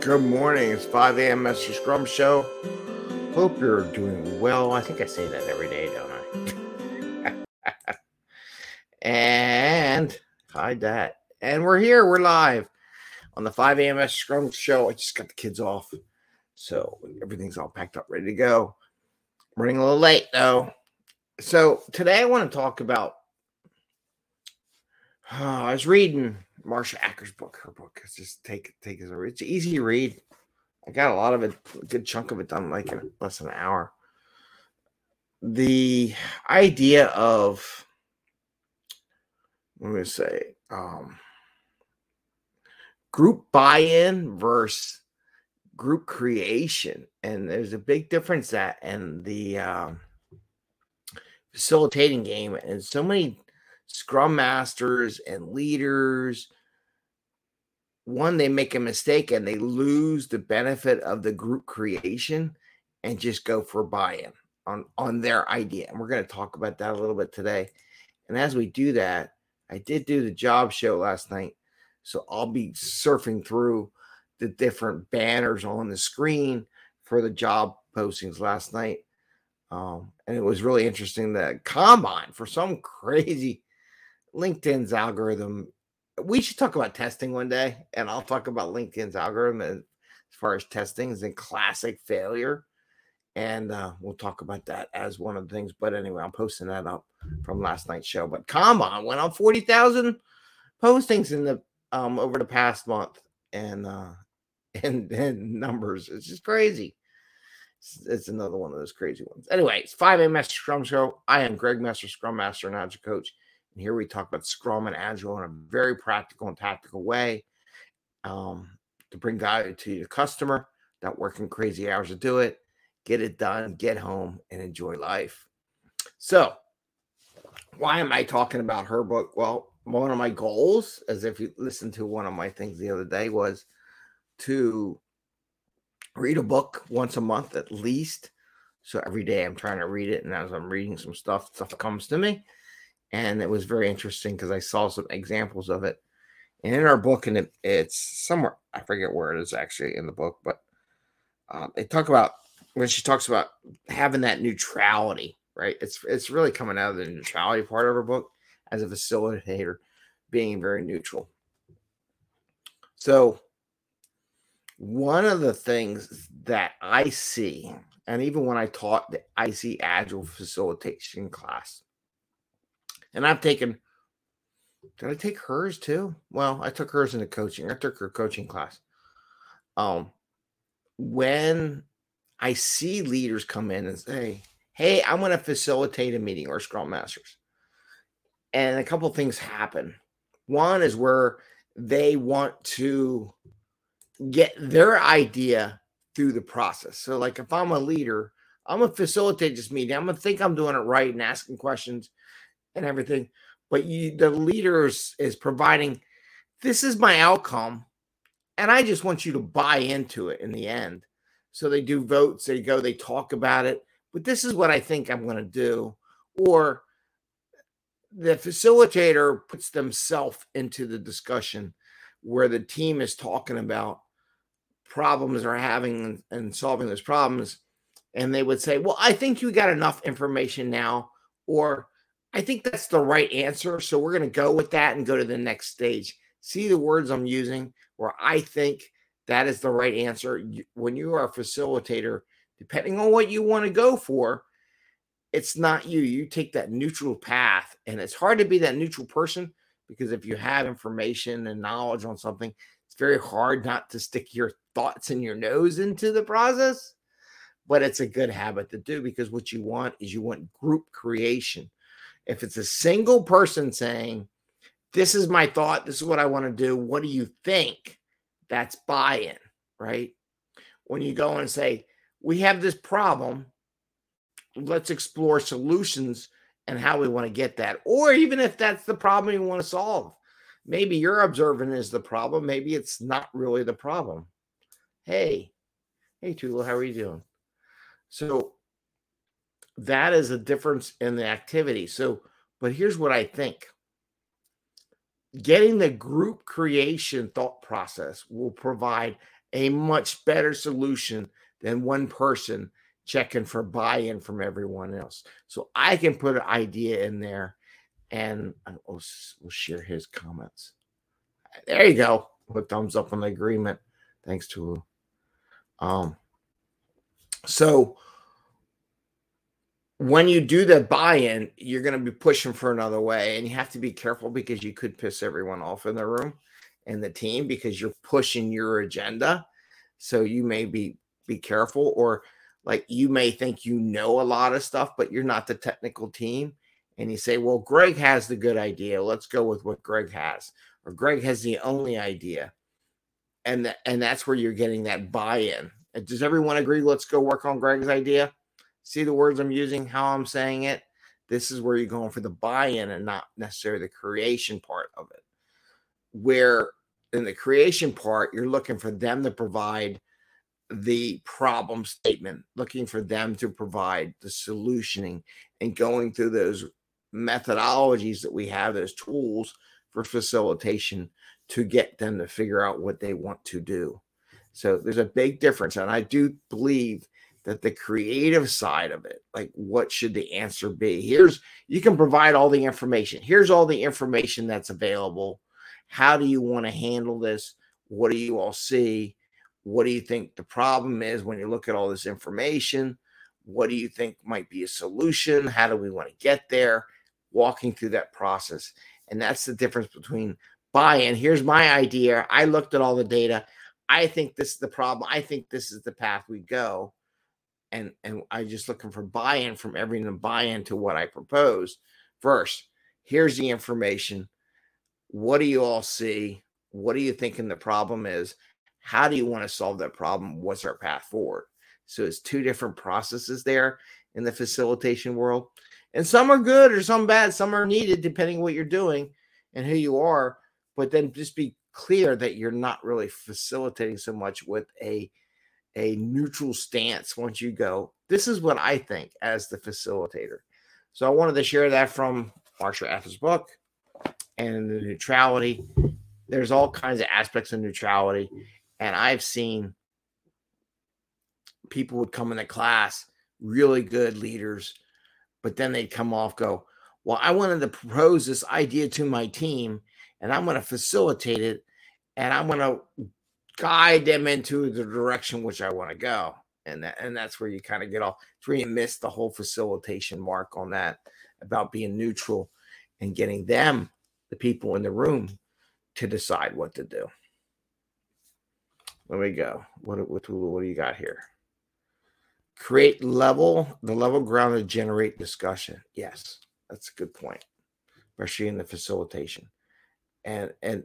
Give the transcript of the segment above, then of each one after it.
Good morning. It's 5 a.m. Mr. Scrum Show. Hope you're doing well. I think I say that every day, don't I? and hide that. And we're here. We're live on the 5 a.m. Mr. Scrum Show. I just got the kids off. So everything's all packed up, ready to go. Running a little late, though. So today I want to talk about. Uh, I was reading Marsha Acker's book. Her book is just take take it. It's easy to read. I got a lot of it, a good chunk of it done like in less than an hour. The idea of let me say um, group buy-in versus group creation, and there's a big difference that and the um, facilitating game, and so many scrum masters and leaders one they make a mistake and they lose the benefit of the group creation and just go for buy-in on on their idea and we're going to talk about that a little bit today and as we do that i did do the job show last night so i'll be surfing through the different banners on the screen for the job postings last night um, and it was really interesting that combine for some crazy LinkedIn's algorithm. We should talk about testing one day, and I'll talk about LinkedIn's algorithm as far as testing is a classic failure. And uh, we'll talk about that as one of the things. But anyway, I'm posting that up from last night's show. But come on, went on 40,000 postings in the um over the past month and uh and, and numbers. It's just crazy. It's, it's, another one of those crazy ones. Anyway, it's 5 a.m. Master Scrum Show. I am Greg Master, Scrum Master and Agile Coach. And here we talk about Scrum and Agile in a very practical and tactical way um, to bring value to your customer, not working crazy hours to do it, get it done, get home, and enjoy life. So, why am I talking about her book? Well, one of my goals, as if you listened to one of my things the other day, was to read a book once a month at least. So every day I'm trying to read it, and as I'm reading some stuff, stuff comes to me and it was very interesting because I saw some examples of it. And in our book, and it, it's somewhere I forget where it is actually in the book, but uh, they talk about when she talks about having that neutrality, right? It's it's really coming out of the neutrality part of her book as a facilitator, being very neutral. So one of the things that I see, and even when I taught the ICAgile facilitation class, and I've taken. Did I take hers too? Well, I took hers in the coaching. I took her coaching class. Um, when I see leaders come in and say, "Hey, I'm going to facilitate a meeting or Scrum Masters," and a couple things happen. One is where they want to get their idea through the process. So, like if I'm a leader, I'm gonna facilitate this meeting. I'm gonna think I'm doing it right and asking questions and everything, but you the leaders is providing this is my outcome, and I just want you to buy into it in the end. So they do votes, they go, they talk about it, but this is what I think I'm going to do. Or the facilitator puts themselves into the discussion where the team is talking about problems they're having and solving those problems. And they would say, Well, I think you got enough information now, or I think that's the right answer. So we're going to go with that and go to the next stage. See the words I'm using where I think that is the right answer. When you are a facilitator, depending on what you want to go for, it's not you. You take that neutral path, and it's hard to be that neutral person because if you have information and knowledge on something, it's very hard not to stick your thoughts and your nose into the process. But it's a good habit to do because what you want is you want group creation if it's a single person saying, This is my thought, this is what I want to do, what do you think? That's buy in, right? When you go and say, We have this problem, let's explore solutions and how we want to get that. Or even if that's the problem you want to solve, maybe you're observing is the problem, maybe it's not really the problem. Hey, hey, Tula, how are you doing? So that is a difference in the activity. So, but here's what I think getting the group creation thought process will provide a much better solution than one person checking for buy-in from everyone else. So I can put an idea in there and we'll, we'll share his comments. There you go. Put thumbs up on the agreement. Thanks to um so when you do the buy-in, you're going to be pushing for another way, and you have to be careful because you could piss everyone off in the room and the team because you're pushing your agenda. So you may be be careful, or like you may think you know a lot of stuff, but you're not the technical team, and you say, "Well, Greg has the good idea. Let's go with what Greg has," or Greg has the only idea, and th- and that's where you're getting that buy-in. Does everyone agree? Let's go work on Greg's idea See the words I'm using, how I'm saying it? This is where you're going for the buy in and not necessarily the creation part of it. Where in the creation part, you're looking for them to provide the problem statement, looking for them to provide the solutioning and going through those methodologies that we have, those tools for facilitation to get them to figure out what they want to do. So there's a big difference. And I do believe that the creative side of it, like what should the answer be? Here's you can provide all the information. Here's all the information that's available. How do you want to handle this? What do you all see? What do you think the problem is when you look at all this information? What do you think might be a solution? How do we want to get there? Walking through that process. And that's the difference between buy in. Here's my idea. I looked at all the data. I think this is the problem. I think this is the path we go and and I just looking for buy-in from everyone to buy into what I propose. First, here's the information. What do you all see? What are you thinking the problem is? How do you want to solve that problem? What's our path forward? So it's two different processes there in the facilitation world. And some are good or some bad, some are needed depending what you're doing and who you are. But then just be clear that you're not really facilitating so much with a a neutral stance once you go, this is what I think as the facilitator. So I wanted to share that from Marsha Acker's book and the neutrality. There's all kinds of aspects of neutrality. And I've seen people would come into class, really good leaders, but then they'd come off, go, Well, I wanted to propose this idea to my team, and I'm going to facilitate it, and I'm going to guide them into the direction which I want to go. And that, and that's where you kind of get off. It's where you miss the whole facilitation mark on that about being neutral and getting them, the people in the room, to decide what to do. There we go. What, what, what do you got here? Create level, the level ground to generate discussion. Yes, that's a good point, especially in the facilitation. And and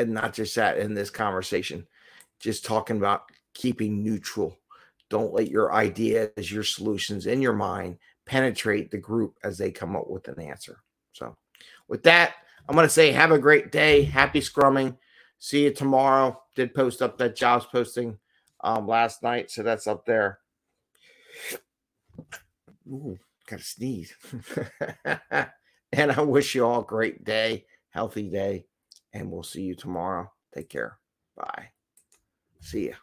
and not just that in this conversation, just talking about keeping neutral. Don't let your ideas, your solutions in your mind penetrate the group as they come up with an answer. So, with that, I'm going to say have a great day. Happy scrumming. See you tomorrow. Did post up that jobs posting um, last night, so that's up there. Ooh, got to sneeze. and I wish you all a great day, healthy day and we'll see you tomorrow. Take care. Bye. See ya.